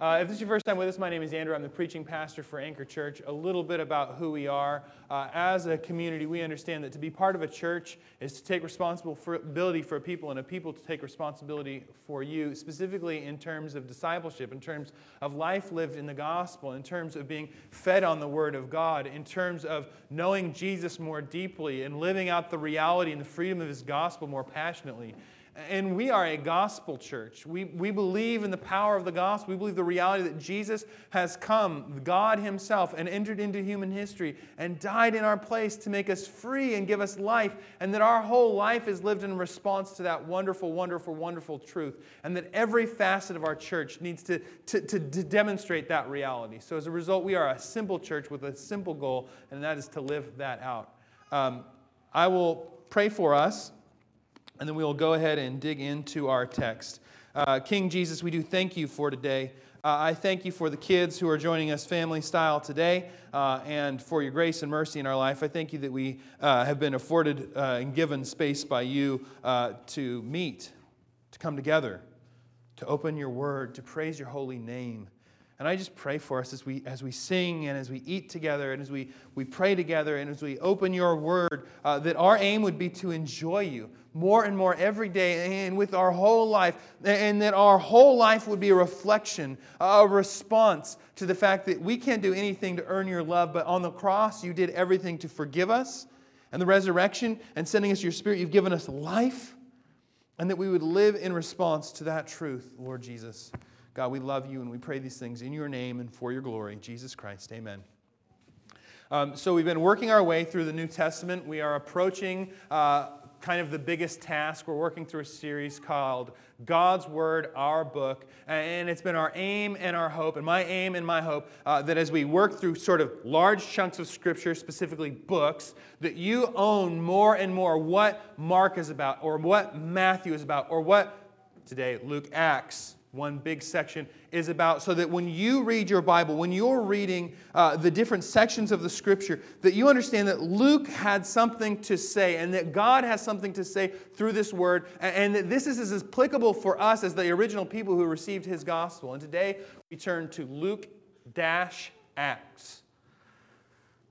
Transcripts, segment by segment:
Uh, if this is your first time with us, my name is Andrew. I'm the preaching pastor for Anchor Church. A little bit about who we are. Uh, as a community, we understand that to be part of a church is to take responsibility for people and a people to take responsibility for you, specifically in terms of discipleship, in terms of life lived in the gospel, in terms of being fed on the Word of God, in terms of knowing Jesus more deeply and living out the reality and the freedom of His gospel more passionately. And we are a gospel church. We, we believe in the power of the gospel. We believe the reality that Jesus has come, God Himself, and entered into human history and died in our place to make us free and give us life, and that our whole life is lived in response to that wonderful, wonderful, wonderful truth, and that every facet of our church needs to, to, to, to demonstrate that reality. So, as a result, we are a simple church with a simple goal, and that is to live that out. Um, I will pray for us and then we will go ahead and dig into our text. Uh, King Jesus, we do thank you for today. Uh, I thank you for the kids who are joining us family style today uh, and for your grace and mercy in our life. I thank you that we uh, have been afforded uh, and given space by you uh, to meet, to come together, to open your word, to praise your holy name. And I just pray for us as we, as we sing and as we eat together and as we, we pray together and as we open your word, uh, that our aim would be to enjoy you more and more every day and with our whole life, and that our whole life would be a reflection, a response to the fact that we can't do anything to earn your love, but on the cross, you did everything to forgive us. And the resurrection and sending us your spirit, you've given us life, and that we would live in response to that truth, Lord Jesus. God, we love you and we pray these things in your name and for your glory. Jesus Christ, amen. Um, so, we've been working our way through the New Testament. We are approaching uh, kind of the biggest task. We're working through a series called God's Word, Our Book. And it's been our aim and our hope, and my aim and my hope, uh, that as we work through sort of large chunks of Scripture, specifically books, that you own more and more what Mark is about, or what Matthew is about, or what today Luke, Acts, one big section is about so that when you read your bible when you're reading uh, the different sections of the scripture that you understand that luke had something to say and that god has something to say through this word and that this is as applicable for us as the original people who received his gospel. And today we turn to luke dash acts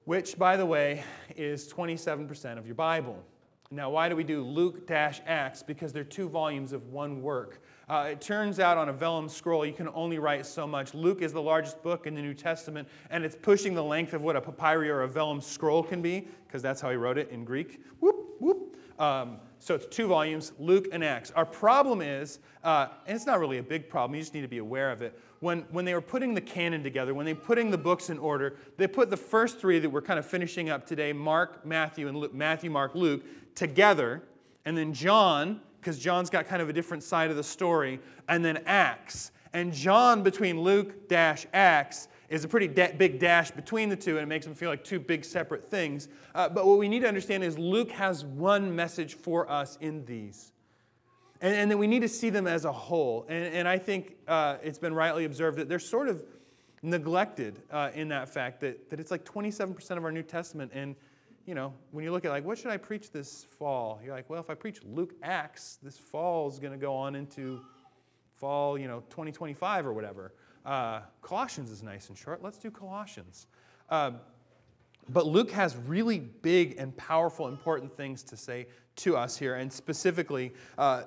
which by the way is 27% of your bible now why do we do luke acts because they're two volumes of one work uh, it turns out on a vellum scroll, you can only write so much. Luke is the largest book in the New Testament, and it's pushing the length of what a papyri or a vellum scroll can be, because that's how he wrote it in Greek. Whoop, whoop. Um, so it's two volumes, Luke and Acts. Our problem is, uh, and it's not really a big problem, you just need to be aware of it. When, when they were putting the canon together, when they were putting the books in order, they put the first three that we're kind of finishing up today Mark, Matthew, and Luke, Matthew, Mark, Luke together, and then John because John's got kind of a different side of the story, and then Acts. And John, between Luke dash Acts, is a pretty big dash between the two, and it makes them feel like two big separate things. Uh, but what we need to understand is Luke has one message for us in these. And, and that we need to see them as a whole. And, and I think uh, it's been rightly observed that they're sort of neglected uh, in that fact that, that it's like 27% of our New Testament. And you know, when you look at like, what should I preach this fall? You're like, well, if I preach Luke Acts, this fall is going to go on into fall, you know, 2025 or whatever. Uh, Colossians is nice and short. Let's do Colossians. Uh, but Luke has really big and powerful, important things to say to us here. And specifically, uh,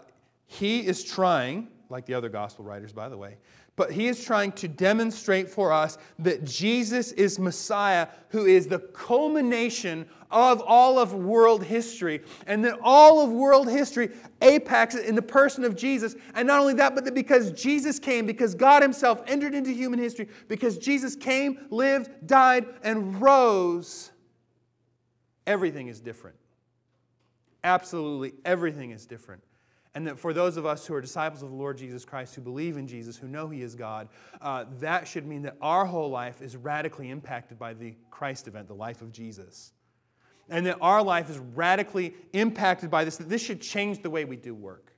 he is trying, like the other gospel writers, by the way, but he is trying to demonstrate for us that Jesus is Messiah, who is the culmination of all of world history, and that all of world history apex in the person of Jesus. And not only that, but that because Jesus came, because God Himself entered into human history, because Jesus came, lived, died, and rose, everything is different. Absolutely everything is different. And that for those of us who are disciples of the Lord Jesus Christ, who believe in Jesus, who know He is God, uh, that should mean that our whole life is radically impacted by the Christ event, the life of Jesus. And that our life is radically impacted by this, that this should change the way we do work.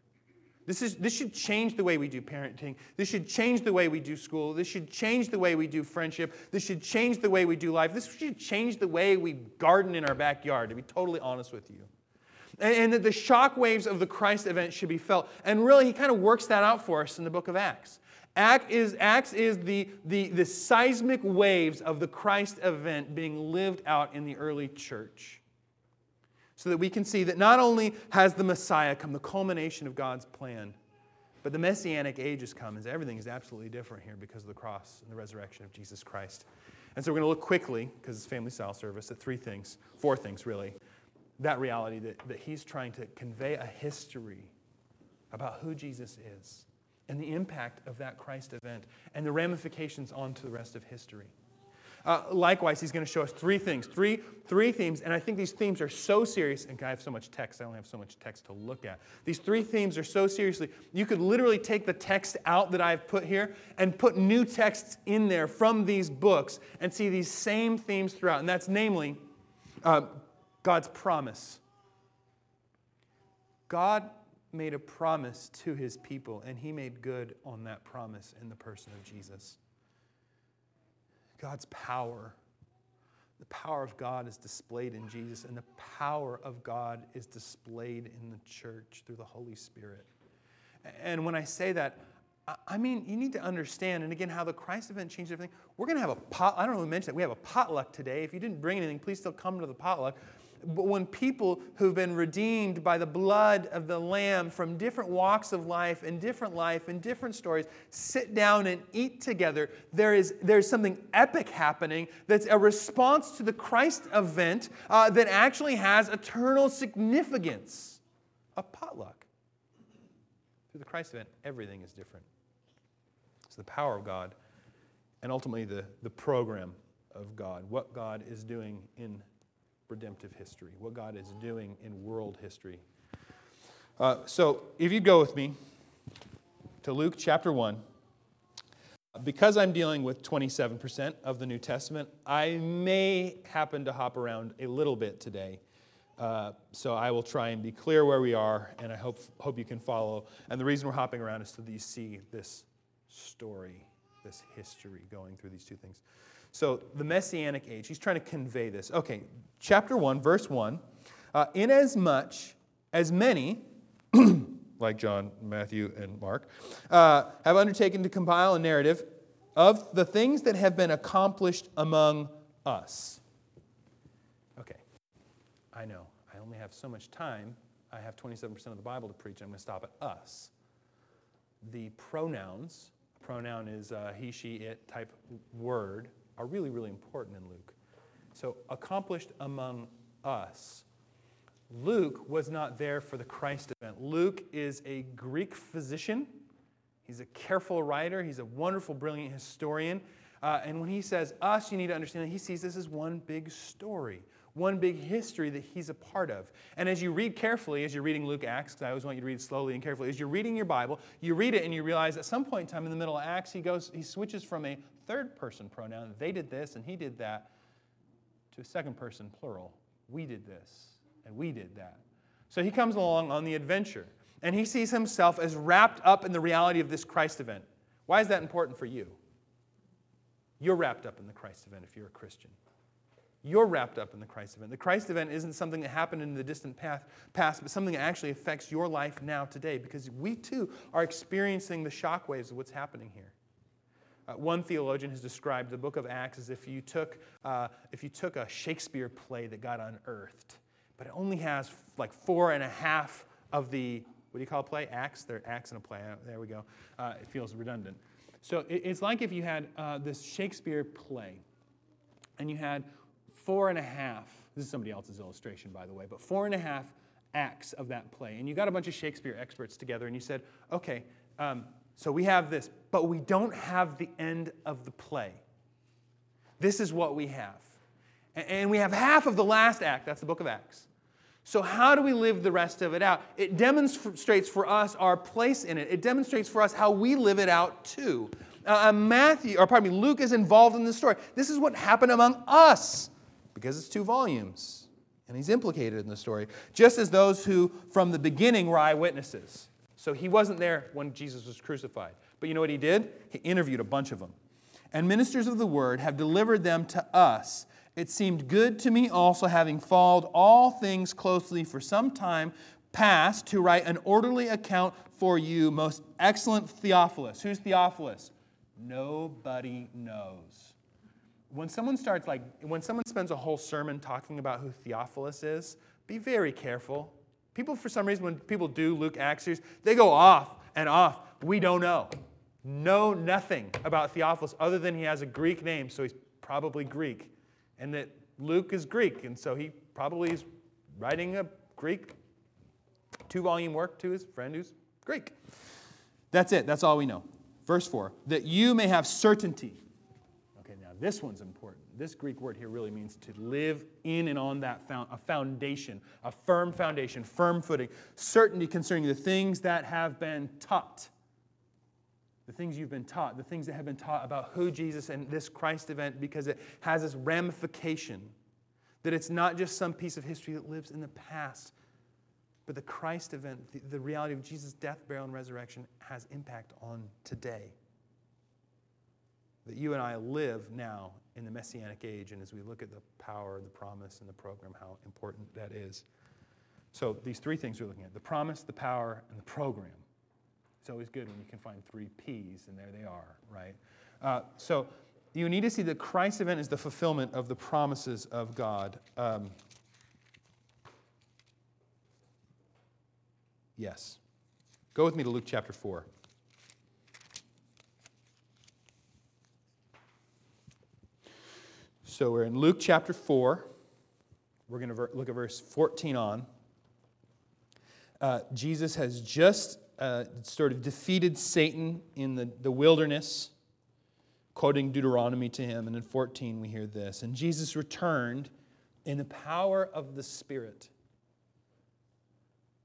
This, is, this should change the way we do parenting. This should change the way we do school. This should change the way we do friendship. This should change the way we do life. This should change the way we garden in our backyard, to be totally honest with you and that the shock waves of the Christ event should be felt. And really, he kind of works that out for us in the book of Acts. Acts is, Acts is the, the, the seismic waves of the Christ event being lived out in the early church. So that we can see that not only has the Messiah come, the culmination of God's plan, but the messianic age has come as everything is absolutely different here because of the cross and the resurrection of Jesus Christ. And so we're going to look quickly, because it's family style service, at three things, four things really. That reality that, that he's trying to convey a history about who Jesus is and the impact of that Christ event and the ramifications onto the rest of history. Uh, likewise, he's going to show us three things, three, three themes, and I think these themes are so serious. And I have so much text, I only have so much text to look at. These three themes are so seriously, you could literally take the text out that I've put here and put new texts in there from these books and see these same themes throughout. And that's namely uh, God's promise. God made a promise to his people, and he made good on that promise in the person of Jesus. God's power, the power of God is displayed in Jesus, and the power of God is displayed in the church through the Holy Spirit. And when I say that, I mean, you need to understand, and again, how the Christ event changed everything. We're going to have a pot, I don't know we mentioned that. We have a potluck today. If you didn't bring anything, please still come to the potluck. But when people who've been redeemed by the blood of the Lamb from different walks of life and different life and different stories sit down and eat together, there is there's something epic happening that's a response to the Christ event uh, that actually has eternal significance. A potluck. Through the Christ event, everything is different. It's the power of God and ultimately the, the program of God, what God is doing in redemptive history, what God is doing in world history. Uh, so, if you go with me to Luke chapter 1, because I'm dealing with 27% of the New Testament, I may happen to hop around a little bit today. Uh, so I will try and be clear where we are, and I hope, hope you can follow. And the reason we're hopping around is so that you see this story, this history going through these two things. So, the Messianic age, he's trying to convey this. Okay, chapter 1, verse 1. Uh, Inasmuch as many, like John, Matthew, and Mark, uh, have undertaken to compile a narrative of the things that have been accomplished among us. Okay, I know. I only have so much time. I have 27% of the Bible to preach. I'm going to stop at us. The pronouns, pronoun is a he, she, it type word are really, really important in Luke. So, accomplished among us. Luke was not there for the Christ event. Luke is a Greek physician. He's a careful writer. He's a wonderful, brilliant historian. Uh, and when he says us, you need to understand that he sees this as one big story one big history that he's a part of. And as you read carefully, as you're reading Luke Acts, because I always want you to read slowly and carefully, as you're reading your Bible, you read it and you realize at some point in time in the middle of Acts, he goes, he switches from a third person pronoun, they did this and he did that, to a second person plural. We did this and we did that. So he comes along on the adventure and he sees himself as wrapped up in the reality of this Christ event. Why is that important for you? You're wrapped up in the Christ event if you're a Christian. You're wrapped up in the Christ event. The Christ event isn't something that happened in the distant past, but something that actually affects your life now today because we too are experiencing the shockwaves of what's happening here. Uh, one theologian has described the book of Acts as if you, took, uh, if you took a Shakespeare play that got unearthed, but it only has like four and a half of the, what do you call a play? Acts? They're acts in a play. Uh, there we go. Uh, it feels redundant. So it, it's like if you had uh, this Shakespeare play and you had four and a half, this is somebody else's illustration, by the way, but four and a half acts of that play. And you got a bunch of Shakespeare experts together and you said, okay, um, so we have this, but we don't have the end of the play. This is what we have. And we have half of the last act, that's the book of Acts. So, how do we live the rest of it out? It demonstrates for us our place in it. It demonstrates for us how we live it out too. Uh, Matthew, or pardon me, Luke is involved in this story. This is what happened among us because it's two volumes. And he's implicated in the story, just as those who from the beginning were eyewitnesses. So he wasn't there when Jesus was crucified. But you know what he did? He interviewed a bunch of them. And ministers of the word have delivered them to us. It seemed good to me also, having followed all things closely for some time, past to write an orderly account for you, most excellent Theophilus. Who's Theophilus? Nobody knows. When someone starts like when someone spends a whole sermon talking about who Theophilus is, be very careful. People, for some reason, when people do Luke Acts they go off and off. We don't know. Know nothing about Theophilus other than he has a Greek name, so he's probably Greek. And that Luke is Greek, and so he probably is writing a Greek two volume work to his friend who's Greek. That's it. That's all we know. Verse 4 that you may have certainty. Okay, now this one's important. This Greek word here really means to live in and on that found, a foundation, a firm foundation, firm footing, certainty concerning the things that have been taught. The things you've been taught, the things that have been taught about who Jesus and this Christ event, because it has this ramification. That it's not just some piece of history that lives in the past, but the Christ event, the, the reality of Jesus' death, burial, and resurrection has impact on today. That you and I live now in the Messianic age, and as we look at the power, the promise, and the program, how important that is. So, these three things we're looking at the promise, the power, and the program. It's always good when you can find three P's, and there they are, right? Uh, so, you need to see that Christ's event is the fulfillment of the promises of God. Um, Yes. Go with me to Luke chapter 4. So we're in Luke chapter 4. We're going to look at verse 14 on. Uh, Jesus has just uh, sort of defeated Satan in the, the wilderness, quoting Deuteronomy to him. And in 14, we hear this And Jesus returned in the power of the Spirit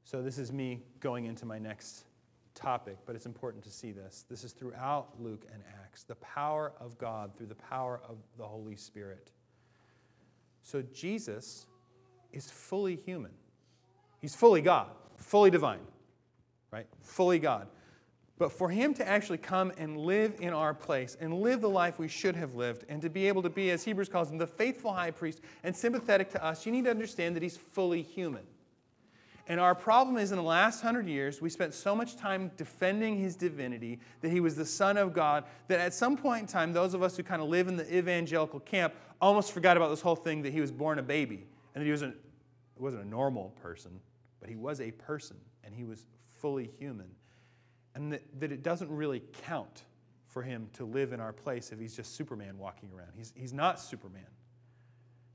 so, this is me going into my next topic, but it's important to see this. This is throughout Luke and Acts the power of God through the power of the Holy Spirit. So, Jesus is fully human, he's fully God, fully divine, right? Fully God. But for him to actually come and live in our place and live the life we should have lived, and to be able to be, as Hebrews calls him, the faithful high priest and sympathetic to us, you need to understand that he's fully human. And our problem is in the last hundred years, we spent so much time defending his divinity, that he was the Son of God, that at some point in time, those of us who kind of live in the evangelical camp almost forgot about this whole thing that he was born a baby and that he wasn't, wasn't a normal person, but he was a person and he was fully human. And that, that it doesn't really count for him to live in our place if he's just Superman walking around. He's, he's not Superman.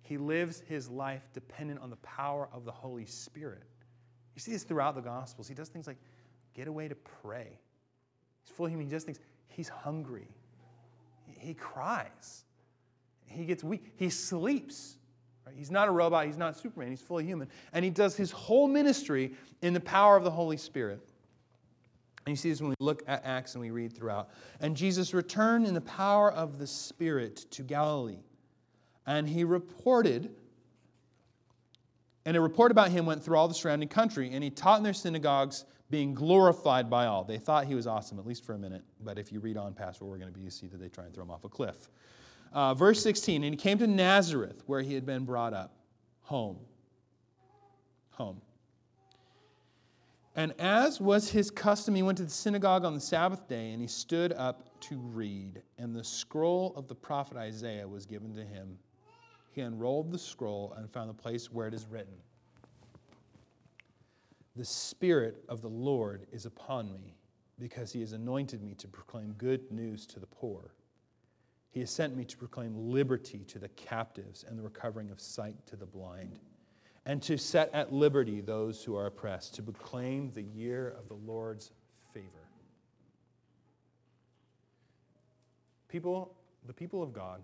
He lives his life dependent on the power of the Holy Spirit. You see this throughout the Gospels. He does things like get away to pray. He's fully human. He does things. He's hungry. He cries. He gets weak. He sleeps. Right? He's not a robot. He's not Superman. He's fully human. And he does his whole ministry in the power of the Holy Spirit. And you see this when we look at Acts and we read throughout. And Jesus returned in the power of the Spirit to Galilee. And he reported and a report about him went through all the surrounding country, and he taught in their synagogues, being glorified by all. They thought he was awesome, at least for a minute. But if you read on past where we're going to be, you see that they try and throw him off a cliff. Uh, verse 16 And he came to Nazareth, where he had been brought up. Home. Home. And as was his custom, he went to the synagogue on the Sabbath day, and he stood up to read. And the scroll of the prophet Isaiah was given to him he unrolled the scroll and found the place where it is written The Spirit of the Lord is upon me, because he has anointed me to proclaim good news to the poor. He has sent me to proclaim liberty to the captives and the recovering of sight to the blind, and to set at liberty those who are oppressed, to proclaim the year of the Lord's favor. People, the people of God,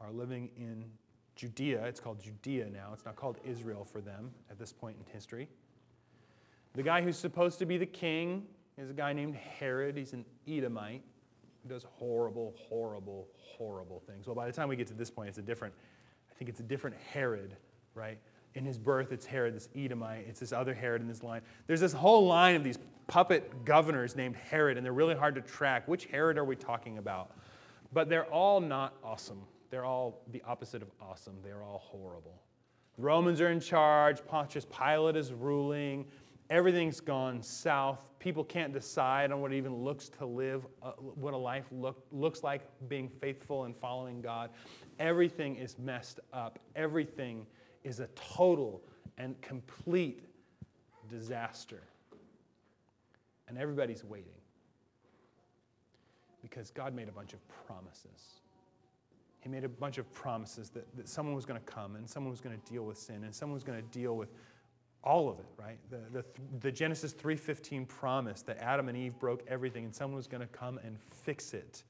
are living in Judea. It's called Judea now. It's not called Israel for them at this point in history. The guy who's supposed to be the king is a guy named Herod. He's an Edomite who does horrible, horrible, horrible things. Well, by the time we get to this point, it's a different, I think it's a different Herod, right? In his birth, it's Herod, this Edomite. It's this other Herod in this line. There's this whole line of these puppet governors named Herod, and they're really hard to track. Which Herod are we talking about? But they're all not awesome. They're all the opposite of awesome. They're all horrible. The Romans are in charge. Pontius Pilate is ruling. everything's gone south. People can't decide on what it even looks to live, uh, what a life look, looks like being faithful and following God. Everything is messed up. Everything is a total and complete disaster. And everybody's waiting because God made a bunch of promises. He made a bunch of promises that, that someone was going to come and someone was going to deal with sin and someone was going to deal with all of it, right? The, the, the Genesis 3.15 promise that Adam and Eve broke everything and someone was going to come and fix it.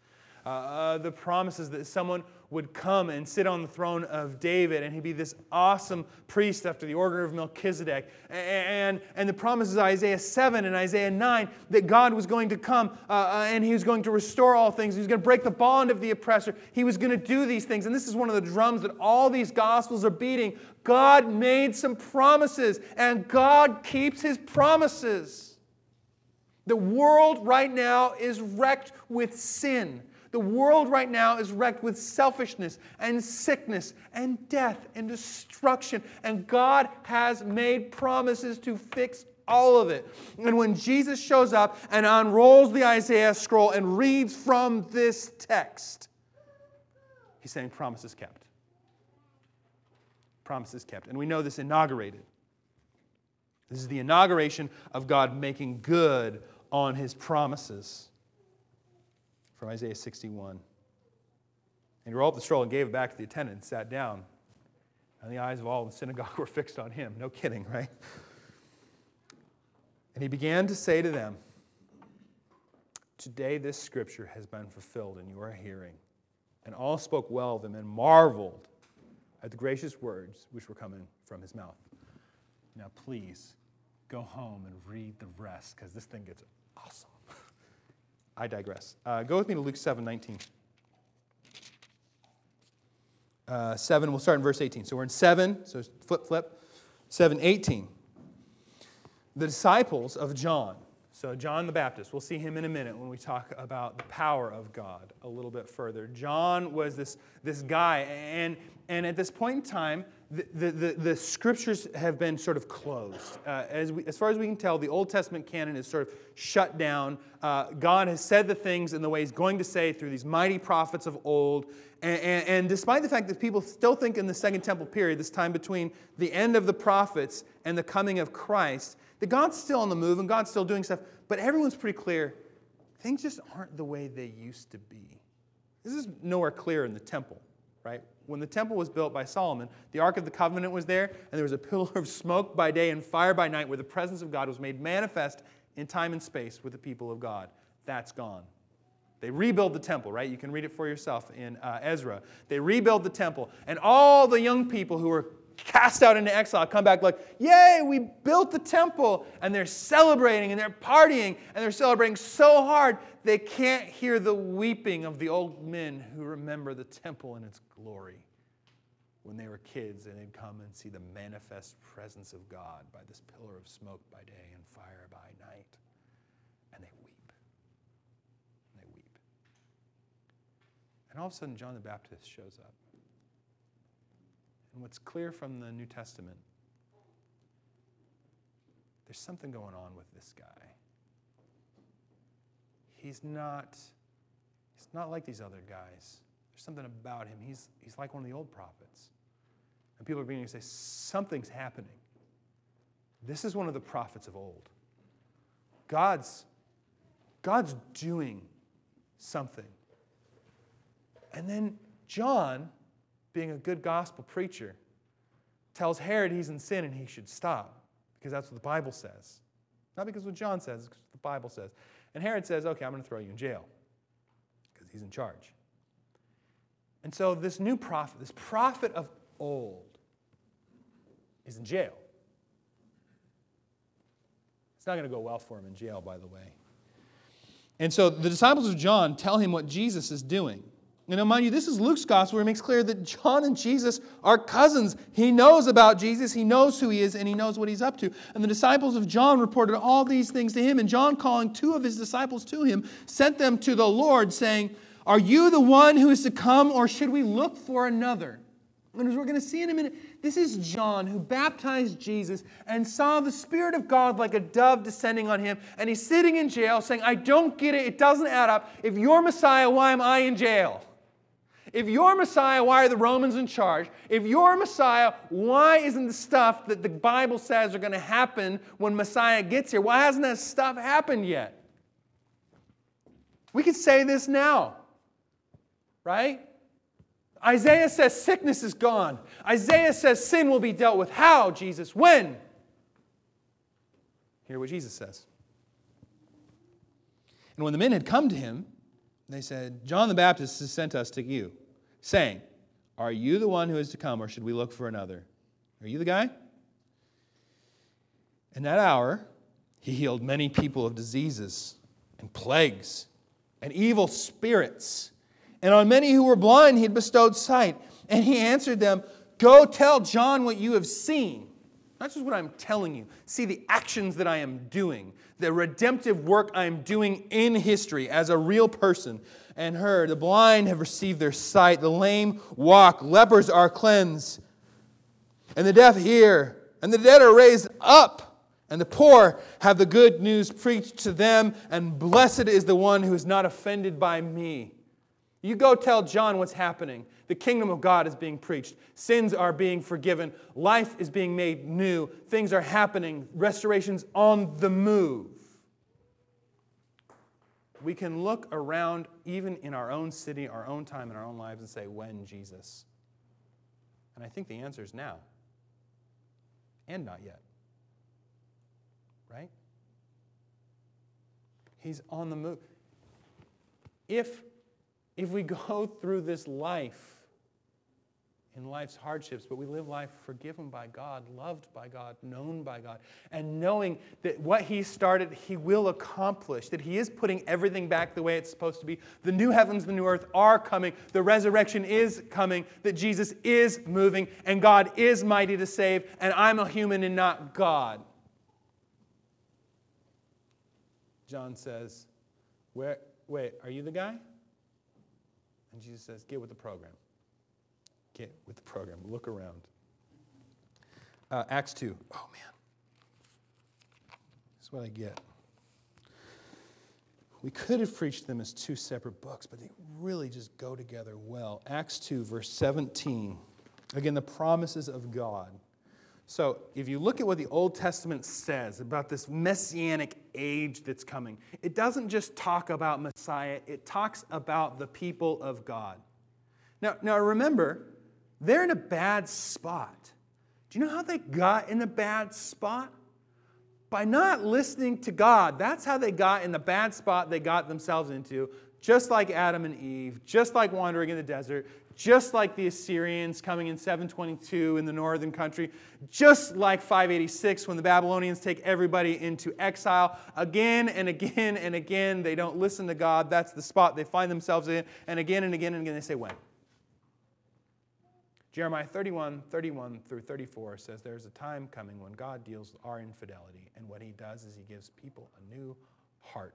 Uh, uh, the promises that someone would come and sit on the throne of David and he'd be this awesome priest after the order of Melchizedek. And, and the promises of Isaiah 7 and Isaiah 9 that God was going to come uh, uh, and he was going to restore all things. He was going to break the bond of the oppressor. He was going to do these things. And this is one of the drums that all these gospels are beating. God made some promises and God keeps his promises. The world right now is wrecked with sin. The world right now is wrecked with selfishness and sickness and death and destruction. And God has made promises to fix all of it. And when Jesus shows up and unrolls the Isaiah scroll and reads from this text, he's saying, Promises kept. Promises kept. And we know this inaugurated. This is the inauguration of God making good on his promises from Isaiah 61. And he rolled up the scroll and gave it back to the attendant and sat down. And the eyes of all in the synagogue were fixed on him. No kidding, right? And he began to say to them, Today this scripture has been fulfilled in your hearing. And all spoke well of him and marveled at the gracious words which were coming from his mouth. Now, please go home and read the rest because this thing gets awesome. I digress. Uh, go with me to Luke 7 19. Uh, 7, we'll start in verse 18. So we're in 7, so flip, flip. 7 18. The disciples of John, so John the Baptist, we'll see him in a minute when we talk about the power of God a little bit further. John was this, this guy, and, and at this point in time, the, the, the, scriptures have been sort of closed. Uh, as, we, as far as we can tell, the Old Testament canon is sort of shut down. Uh, God has said the things in the way He's going to say through these mighty prophets of old. And, and, and, despite the fact that people still think in the Second Temple period, this time between the end of the prophets and the coming of Christ, that God's still on the move and God's still doing stuff, but everyone's pretty clear things just aren't the way they used to be. This is nowhere clear in the temple, right? When the temple was built by Solomon, the Ark of the Covenant was there, and there was a pillar of smoke by day and fire by night where the presence of God was made manifest in time and space with the people of God. That's gone. They rebuild the temple, right? You can read it for yourself in uh, Ezra. They rebuild the temple, and all the young people who were cast out into exile come back like, Yay, we built the temple. And they're celebrating and they're partying and they're celebrating so hard they can't hear the weeping of the old men who remember the temple and its glory when they were kids and they'd come and see the manifest presence of God by this pillar of smoke by day and fire by night. And they weep. And they weep. And all of a sudden, John the Baptist shows up. And what's clear from the New Testament, there's something going on with this guy. He's not, he's not like these other guys. There's something about him. He's, he's like one of the old prophets. And people are beginning to say, something's happening. This is one of the prophets of old. God's, God's doing something. And then John, being a good gospel preacher, tells Herod he's in sin and he should stop because that's what the Bible says. Not because what John says, what the Bible says. And Herod says, okay, I'm going to throw you in jail because he's in charge. And so this new prophet, this prophet of old, is in jail. It's not going to go well for him in jail, by the way. And so the disciples of John tell him what Jesus is doing. And now, mind you, this is Luke's gospel where he makes clear that John and Jesus are cousins. He knows about Jesus, he knows who he is, and he knows what he's up to. And the disciples of John reported all these things to him. And John, calling two of his disciples to him, sent them to the Lord, saying, Are you the one who is to come, or should we look for another? And as we're going to see in a minute, this is John who baptized Jesus and saw the Spirit of God like a dove descending on him. And he's sitting in jail saying, I don't get it. It doesn't add up. If you're Messiah, why am I in jail? If you're Messiah, why are the Romans in charge? If you're Messiah, why isn't the stuff that the Bible says are going to happen when Messiah gets here? Why hasn't that stuff happened yet? We could say this now, right? Isaiah says sickness is gone. Isaiah says sin will be dealt with. How, Jesus? When? Hear what Jesus says. And when the men had come to him, they said, John the Baptist has sent us to you, saying, Are you the one who is to come, or should we look for another? Are you the guy? In that hour, he healed many people of diseases and plagues and evil spirits and on many who were blind, he had bestowed sight. And he answered them, Go tell John what you have seen. Not just what I'm telling you. See the actions that I am doing, the redemptive work I am doing in history as a real person. And her. the blind have received their sight, the lame walk, lepers are cleansed, and the deaf hear, and the dead are raised up, and the poor have the good news preached to them, and blessed is the one who is not offended by me. You go tell John what's happening. The kingdom of God is being preached. Sins are being forgiven. Life is being made new. Things are happening. Restoration's on the move. We can look around, even in our own city, our own time, in our own lives, and say, When, Jesus? And I think the answer is now. And not yet. Right? He's on the move. If if we go through this life in life's hardships, but we live life forgiven by God, loved by God, known by God, and knowing that what He started, He will accomplish, that He is putting everything back the way it's supposed to be. The new heavens, the new earth are coming, the resurrection is coming, that Jesus is moving, and God is mighty to save, and I'm a human and not God. John says, Where, Wait, are you the guy? And Jesus says, Get with the program. Get with the program. Look around. Uh, Acts 2. Oh, man. This is what I get. We could have preached them as two separate books, but they really just go together well. Acts 2, verse 17. Again, the promises of God. So, if you look at what the Old Testament says about this messianic age that's coming, it doesn't just talk about Messiah, it talks about the people of God. Now, now remember, they're in a bad spot. Do you know how they got in a bad spot? By not listening to God. That's how they got in the bad spot they got themselves into, just like Adam and Eve, just like wandering in the desert, just like the Assyrians coming in 722 in the northern country, just like 586 when the Babylonians take everybody into exile. Again and again and again, they don't listen to God. That's the spot they find themselves in. And again and again and again, they say, When? Jeremiah 31, 31 through 34 says, There's a time coming when God deals with our infidelity, and what he does is he gives people a new heart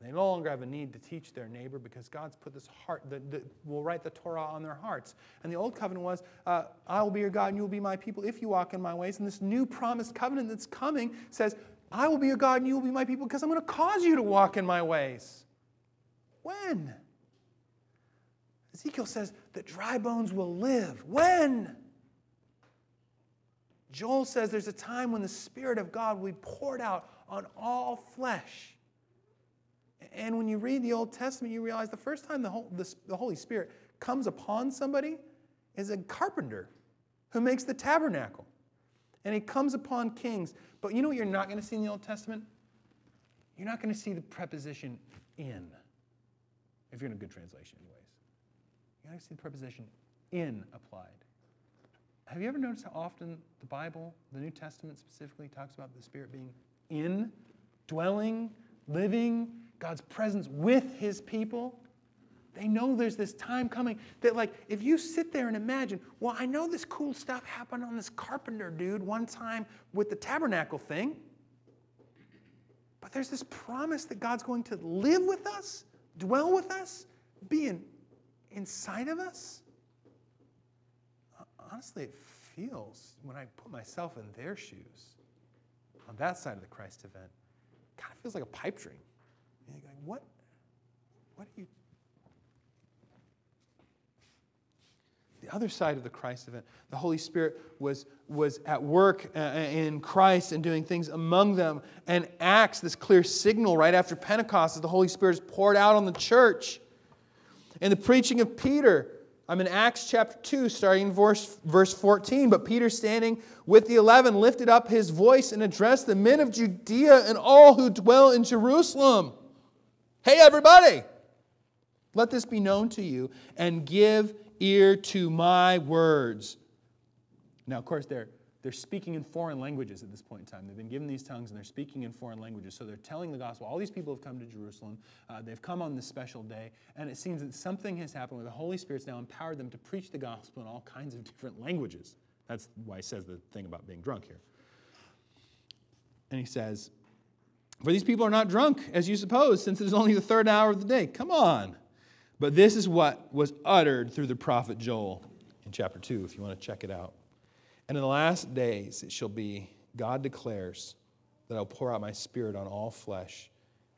they no longer have a need to teach their neighbor because God's put this heart that, will write the Torah on their hearts. And the old covenant was, uh, I will be your God and you will be my people if you walk in my ways. And this new promised covenant that's coming says, I will be your God and you will be my people because I'm going to cause you to walk in my ways. When? Ezekiel says that dry bones will live. When? Joel says there's a time when the Spirit of God will be poured out on all flesh. And when you read the Old Testament, you realize the first time the, Holy Spirit comes upon somebody is a carpenter who makes the tabernacle. And he comes upon kings. But you know what you're not going to see in the Old Testament? You're not going to see the preposition in, if you're in a good translation, anyways. You're not going to see the preposition in applied. Have you ever noticed how often the Bible, the New Testament specifically, talks about the Spirit being in, dwelling, living, God's presence with his people, they know there's this time coming that, like, if you sit there and imagine, well, I know this cool stuff happened on this carpenter dude one time with the tabernacle thing, but there's this promise that God's going to live with us, dwell with us, be in, inside of us. honestly, it feels, when I put myself in their shoes, on that side of the Christ event, kind of feels like a pipe dream. What, what are you the other side of the Christ event. The Holy Spirit was, was at work uh, in Christ and doing things among them. And Acts, this clear signal right after Pentecost, as the Holy Spirit is poured out on the church. And the preaching of Peter, I'm in Acts chapter 2, starting in verse, verse 14. But Peter, standing with the eleven, lifted up his voice and addressed the men of Judea and all who dwell in Jerusalem. Hey, everybody! Let this be known to you and give ear to my words. Now, of course, they're, they're speaking in foreign languages at this point in time. They've been given these tongues and they're speaking in foreign languages. So they're telling the gospel. All these people have come to Jerusalem. Uh, they've come on this special day. And it seems that something has happened where the Holy Spirit's now empowered them to preach the gospel in all kinds of different languages. That's why he says the thing about being drunk here. And he says, For these people are not drunk, as you suppose, since it is only the third hour of the day. Come on. But this is what was uttered through the prophet Joel in chapter 2, if you want to check it out. And in the last days it shall be, God declares, that I'll pour out my spirit on all flesh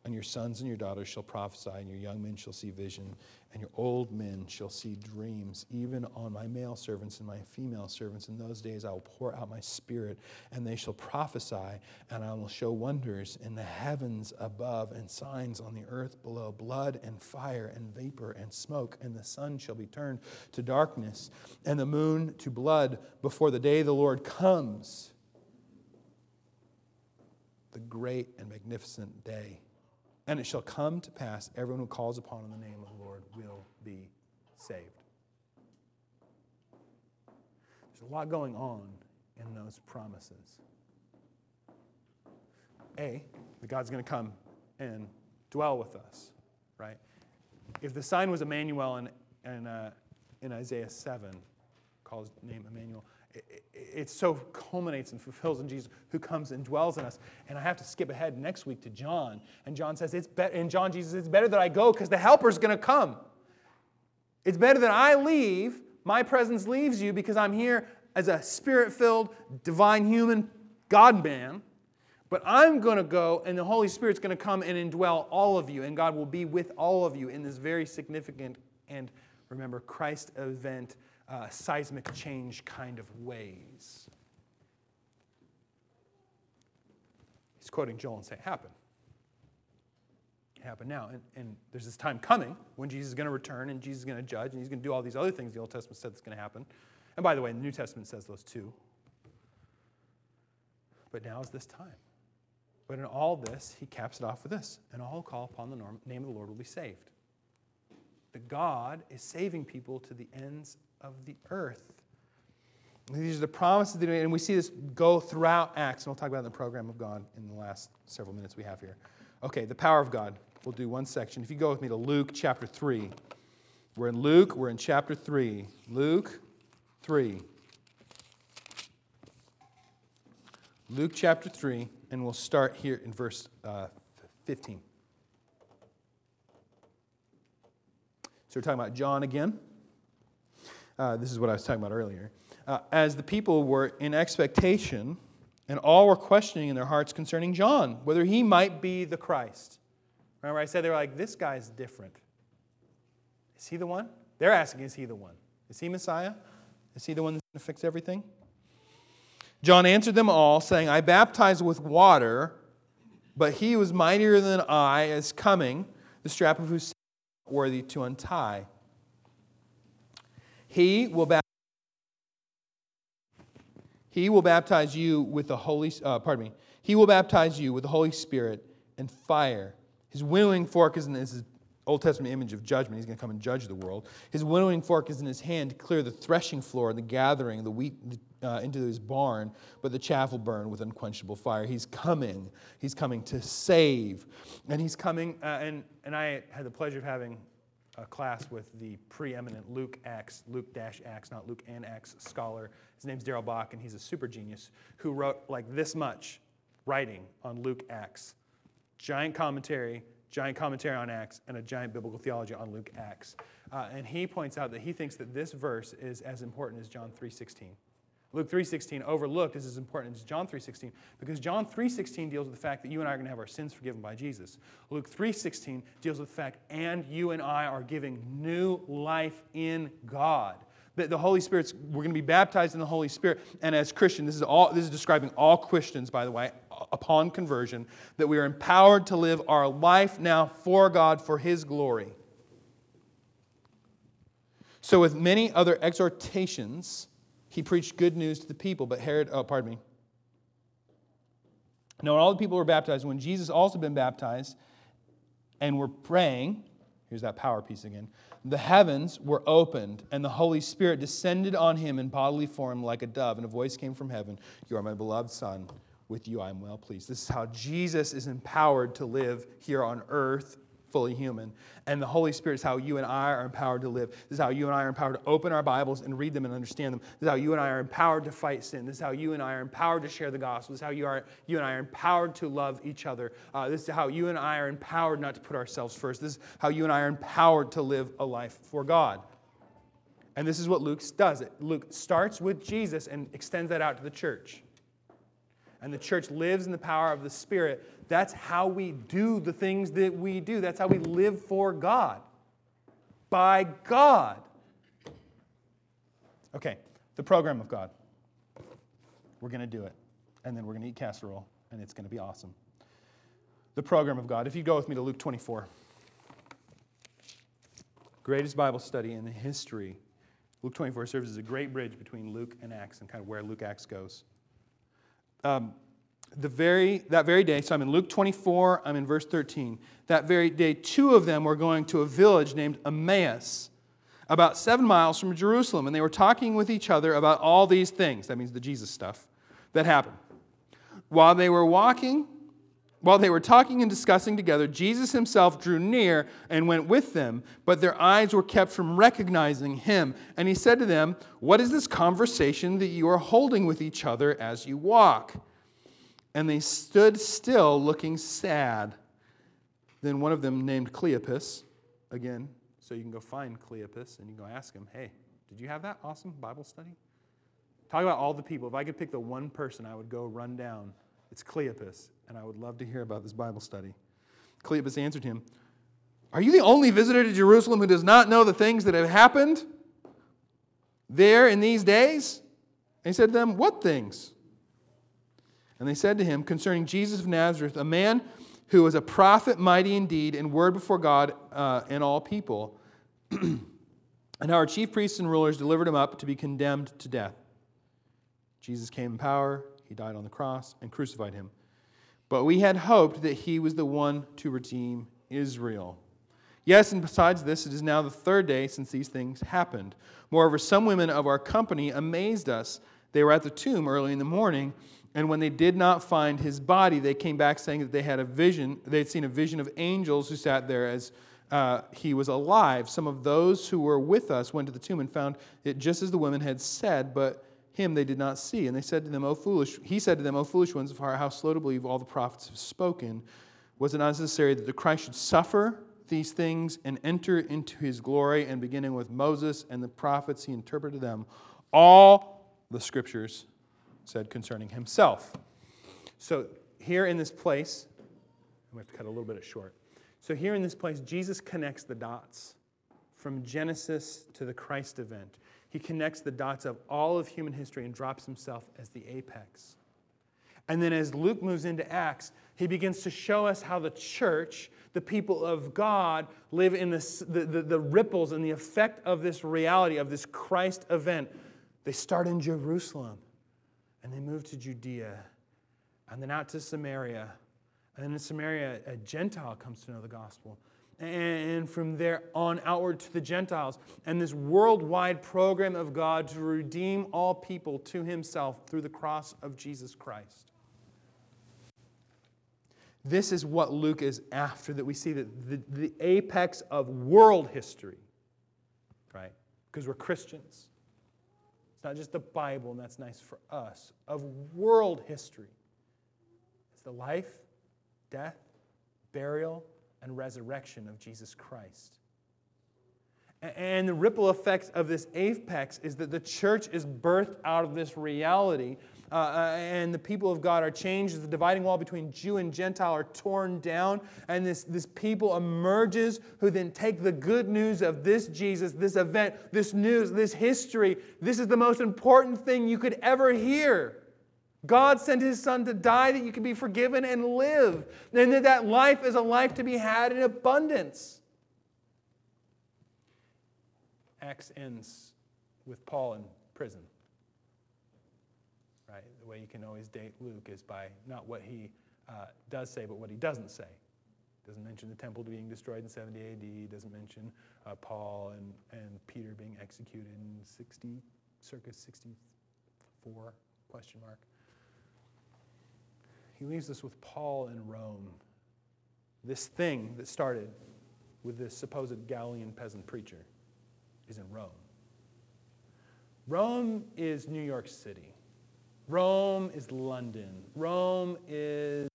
and your sons and your daughters shall prophesy, and your young men shall see vision, and your old men shall see dreams. Even on my male servants and my female servants, in those days I will pour out my spirit, and they shall prophesy, and I will show wonders in the heavens above, and signs on the earth below blood and fire, and vapor and smoke. And the sun shall be turned to darkness, and the moon to blood before the day the Lord comes. The great and magnificent day. And it shall come to pass, everyone who calls upon the name of the Lord will be saved. There's a lot going on in those promises. A, that God's going to come and dwell with us, right? If the sign was Emmanuel in, in, uh, in Isaiah 7, calls name Emmanuel, it, it, so culminates and fulfills in Jesus who comes and dwells in us. And I have to skip ahead next week to John. And John says, it's better, and John Jesus, it's better that I go because the helper's going to come. It's better that I leave. My presence leaves you because I'm here as a spirit filled, divine human God man. But I'm going to go, and the Holy Spirit's going to come and indwell all of you, and God will be with all of you in this very significant and remember Christ event uh, seismic change kind of ways. He's quoting Joel and saying, Happen. Happen now. And, and there's this time coming when Jesus is going to return and Jesus is going to judge and he's going to do all these other things the Old Testament said that's going to happen. And by the way, the New Testament says those too. But now is this time. But in all this, he caps it off with this and all call upon the name of the Lord will be saved. The God is saving people to the ends of the earth. These are the promises that and we see this go throughout Acts, and we'll talk about the program of God in the last several minutes we have here. Okay, the power of God. We'll do one section. If you go with me to Luke chapter 3. We're in Luke, we're in chapter 3. Luke 3. Luke chapter 3, and we'll start here in verse uh, 15. So we're talking about John again. Uh, this is what I was talking about earlier. Uh, as the people were in expectation, and all were questioning in their hearts concerning John, whether he might be the Christ. Remember, I said they were like, this guy's different. Is he the one? They're asking, is he the one? Is he Messiah? Is he the one that's going to fix everything? John answered them all, saying, I baptize with water, but he who is mightier than I is coming, the strap of whose worthy to untie. He will baptize. He will baptize you with the Holy, uh, pardon me. He will baptize you with the Holy Spirit and fire. His winnowing fork is in his Old Testament image of judgment. He's going to come and judge the world. His winnowing fork is in his hand to clear the threshing floor and the gathering, the wheat uh, into his barn, but the chaff will burn with unquenchable fire. He's coming. He's coming to save. And he's coming, uh, and, and I had the pleasure of having a class with the preeminent Luke Acts, Luke Acts, not Luke and Acts scholar. His name's Darrell Bock, and he's a super genius who wrote like this much writing on Luke Acts. Giant commentary, giant commentary on Acts, and a giant biblical theology on Luke Acts. Uh, and he points out that he thinks that this verse is as important as John 3.16. Luke 3.16 overlooked is as important as John 3.16 because John 3.16 deals with the fact that you and I are going to have our sins forgiven by Jesus. Luke 3.16 deals with the fact and you and I are giving new life in God. That the Holy Spirit's, we're going to be baptized in the Holy Spirit. And as Christian, this is all this is describing all Christians, by the way, uh, upon conversion, that we are empowered to live our life now for God for His glory. So with many other exhortations, he preached good news to the people, but Herod, oh, pardon me. When all the people were baptized, when Jesus also been baptized and were praying, here's that power piece again, the heavens were opened, and the Holy Spirit descended on him in bodily form like a dove, and a voice came from heaven You are my beloved Son. With you I am well pleased. This is how Jesus is empowered to live here on earth fully human. And the Holy Spirit is how you and I are empowered to live. This is how you and I are empowered to open our Bibles and read them and understand them. This is how you and I are empowered to fight sin. This is how you and I are empowered to share the gospel. This is how you, are, you and I are empowered to love each other. Uh, this is how you and I are empowered not to put ourselves first. This is how you and I are empowered to live a life for God. And this is what Luke does. It. Luke starts with Jesus and extends that out to the church. And the church lives in the power of the Spirit that's how we do the things that we do. That's how we live for God. By God. Okay, the program of God. We're going to do it. And then we're going to eat casserole, and it's going to be awesome. The program of God. If you go with me to Luke 24, greatest Bible study in the history. Luke 24 serves as a great bridge between Luke and Acts and kind of where Luke Acts goes. Um, the very, that very day, so I'm in Luke 24, I'm in verse 13. That very day, two of them were going to a village named Emmaus, about seven miles from Jerusalem, and they were talking with each other about all these things. That means the Jesus stuff that happened. While they were walking, while they were talking and discussing together, Jesus himself drew near and went with them, but their eyes were kept from recognizing him. And he said to them, What is this conversation that you are holding with each other as you walk? and they stood still looking sad. Then one of them, named Cleopas, again, so you can go find Cleopas and you go ask him, hey, did you have that awesome Bible study? Talk about all the people. If I could pick the one person I would go run down, it's Cleopas, and I would love to hear about this Bible study. Cleopas answered him, Are you the only visitor to Jerusalem who does not know the things that have happened there in these days? And he said to them, What things? And they said to him concerning Jesus of Nazareth, a man who was a prophet, mighty indeed, in word before God uh, and all people, and our chief priests and rulers delivered him up to be condemned to death. Jesus came in power, he died on the cross, and crucified him. But we had hoped that he was the one to redeem Israel. Yes, and besides this, it is now the third day since these things happened. Moreover, some women of our company amazed us. They were at the tomb early in the morning and when they did not find his body, they came back saying that they had a vision. They had seen a vision of angels who sat there as uh, he was alive. Some of those who were with us went to the tomb and found it just as the women had said, but him they did not see. And they said to them, O foolish, he said to them, O foolish ones of heart, how slow to believe all the prophets have spoken. Was it not necessary that the Christ should suffer these things and enter into his glory? And beginning with Moses and the prophets, he interpreted them all the scriptures said concerning himself. So, here in this place, we have to cut a little bit short. So, here in this place, Jesus connects the dots from Genesis to the Christ event. He connects the dots of all of human history and drops himself as the apex. And then, as Luke moves into Acts, he begins to show us how the church, the people of God, live in this, the, the, the ripples and the effect of this reality, of this Christ event. They start in Jerusalem and they move to Judea, and then out to Samaria. And then in Samaria, a Gentile comes to know the gospel. And from there on outward to the Gentiles. And this worldwide program of God to redeem all people to himself through the cross of Jesus Christ. This is what Luke is after, that we see that the, the apex of world history, right? Because we're Christians. It's not just the Bible, and that's nice for us, of world history. It's the life, death, burial, and resurrection of Jesus Christ. And the ripple effects of this apex is that the church is birthed out of this reality, uh, uh, and the people of God are changed. The dividing wall between Jew and Gentile are torn down, and this, this people emerges who then take the good news of this Jesus, this event, this news, this history. This is the most important thing you could ever hear. God sent his son to die that you could be forgiven and live, and that that life is a life to be had in abundance. Acts ends with Paul in prison. Right? The way you can always date Luke is by not what he uh, does say, but what he doesn't say. Doesn't mention the temple being destroyed in 70 AD. Doesn't mention uh, Paul and, and Peter being executed in 60, circa 64, question mark. He leaves us with Paul in Rome. This thing that started with this supposed Galilean peasant preacher is in Rome. Rome is New York City. Rome is London. Rome is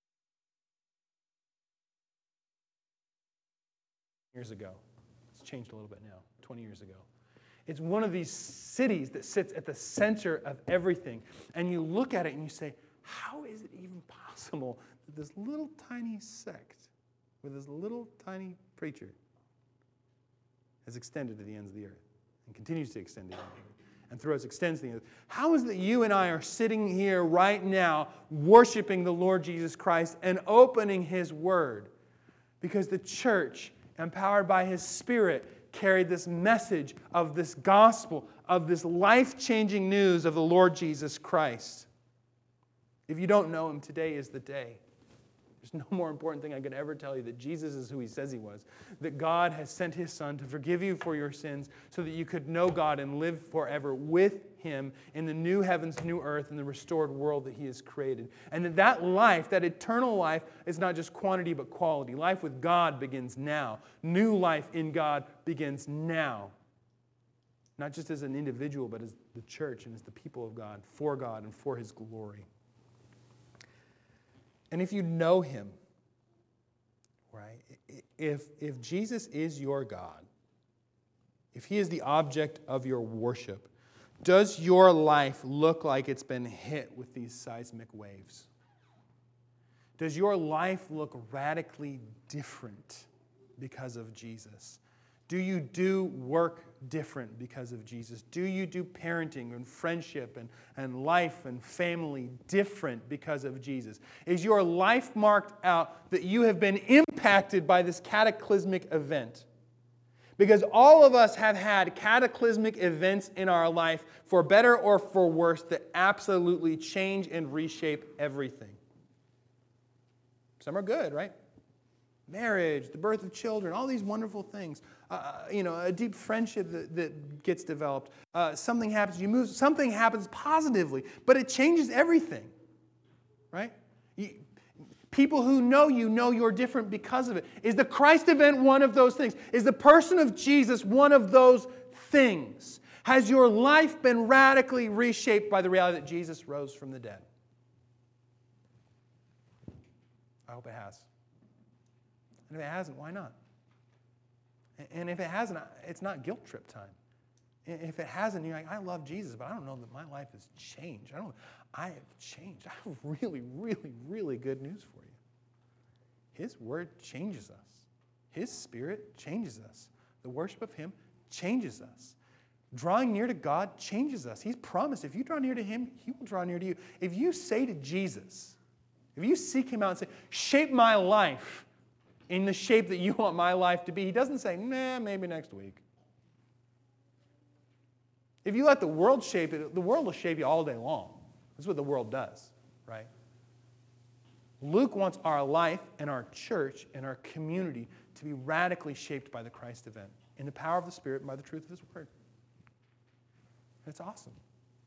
years ago. It's changed a little bit now, 20 years ago. It's one of these cities that sits at the center of everything. And you look at it and you say, how is it even possible that this little tiny sect with this little tiny preacher has extended to the ends of the earth? and continues to extend to and through us extends to the other. How is it that you and I are sitting here right now worshiping the Lord Jesus Christ and opening His Word? Because the church, empowered by His Spirit, carried this message of this gospel, of this life changing news of the Lord Jesus Christ. If you don't know Him, today is the day. There's no more important thing I could ever tell you that Jesus is who he says he was. That God has sent his son to forgive you for your sins so that you could know God and live forever with him in the new heavens, new earth, and the restored world that he has created. And that that life, that eternal life, is not just quantity but quality. Life with God begins now. New life in God begins now. Not just as an individual, but as the church and as the people of God, for God and for his glory. And if you know him, right, if, if Jesus is your God, if he is the object of your worship, does your life look like it's been hit with these seismic waves? Does your life look radically different because of Jesus? Do you do work different because of Jesus? Do you do parenting and friendship and, and life and family different because of Jesus? Is your life marked out that you have been impacted by this cataclysmic event? Because all of us have had cataclysmic events in our life, for better or for worse, that absolutely change and reshape everything. Some are good, right? Marriage, the birth of children, all these wonderful things. Uh, uh, you know, a deep friendship that, that gets developed. Uh, something happens, you move, something happens positively, but it changes everything, right? You, people who know you know you're different because of it. Is the Christ event one of those things? Is the person of Jesus one of those things? Has your life been radically reshaped by the reality that Jesus rose from the dead? I hope it has. And if it hasn't, why not? And if it hasn't, it's not guilt trip time. If it hasn't, you're like, I love Jesus, but I don't know that my life has changed. I don't. I have changed. I have really, really, really good news for you. His word changes us. His spirit changes us. The worship of Him changes us. Drawing near to God changes us. He's promised if you draw near to Him, He will draw near to you. If you say to Jesus, if you seek Him out and say, Shape my life, in the shape that you want my life to be. He doesn't say, nah, maybe next week. If you let the world shape it, the world will shape you all day long. That's what the world does, right? Luke wants our life and our church and our community to be radically shaped by the Christ event in the power of the Spirit and by the truth of His Word. It's awesome.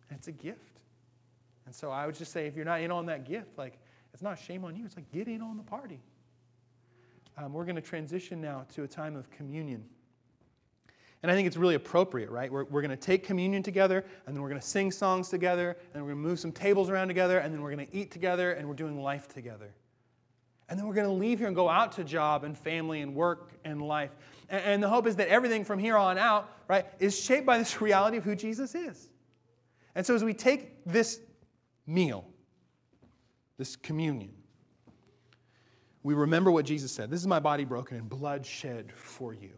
And it's a gift. And so I would just say if you're not in on that gift, like, it's not shame on you. It's like, get in on the party um, we're going to transition now to a time of communion. And I think it's really appropriate, right? We're, we're going to take communion together, and then we're going to sing songs together, and we're going to move some tables around together, and then we're going to eat together, and we're doing life together. And then we're going to leave here and go out to job and family and work and life. And, and the hope is that everything from here on out, right, is shaped by this reality of who Jesus is. And so as we take this meal, this communion, we remember what Jesus said. This is my body broken and blood shed for you.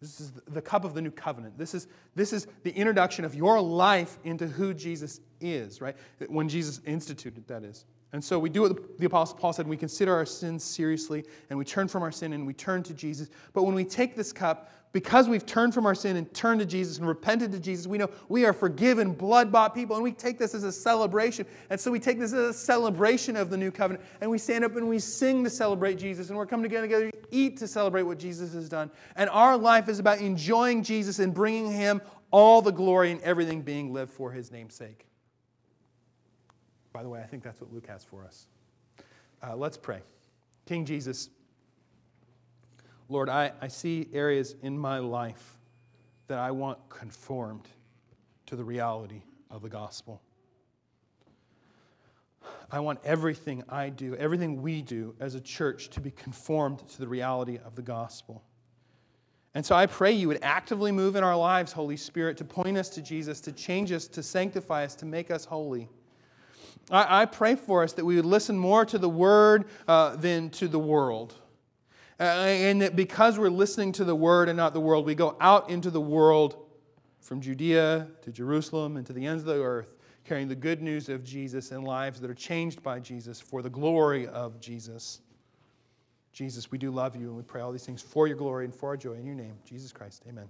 This is the cup of the new covenant. This is, this is the introduction of your life into who Jesus is, right? When Jesus instituted, that is. And so we do what the Apostle Paul said we consider our sins seriously and we turn from our sin and we turn to Jesus. But when we take this cup, because we've turned from our sin and turned to Jesus and repented to Jesus, we know we are forgiven, blood bought people, and we take this as a celebration. And so we take this as a celebration of the new covenant, and we stand up and we sing to celebrate Jesus, and we're coming together, together to eat to celebrate what Jesus has done. And our life is about enjoying Jesus and bringing Him all the glory and everything being lived for His name's sake. By the way, I think that's what Luke has for us. Uh, let's pray. King Jesus, Lord, I, I see areas in my life that I want conformed to the reality of the gospel. I want everything I do, everything we do as a church to be conformed to the reality of the gospel. And so I pray you would actively move in our lives, Holy Spirit, to point us to Jesus, to change us, to sanctify us, to make us holy. I, I pray for us that we would listen more to the word uh, than to the world. Uh, and that because we're listening to the word and not the world, we go out into the world from Judea to Jerusalem and to the ends of the earth, carrying the good news of Jesus and lives that are changed by Jesus for the glory of Jesus. Jesus, we do love you and we pray all these things for your glory and for our joy. In your name, Jesus Christ, amen.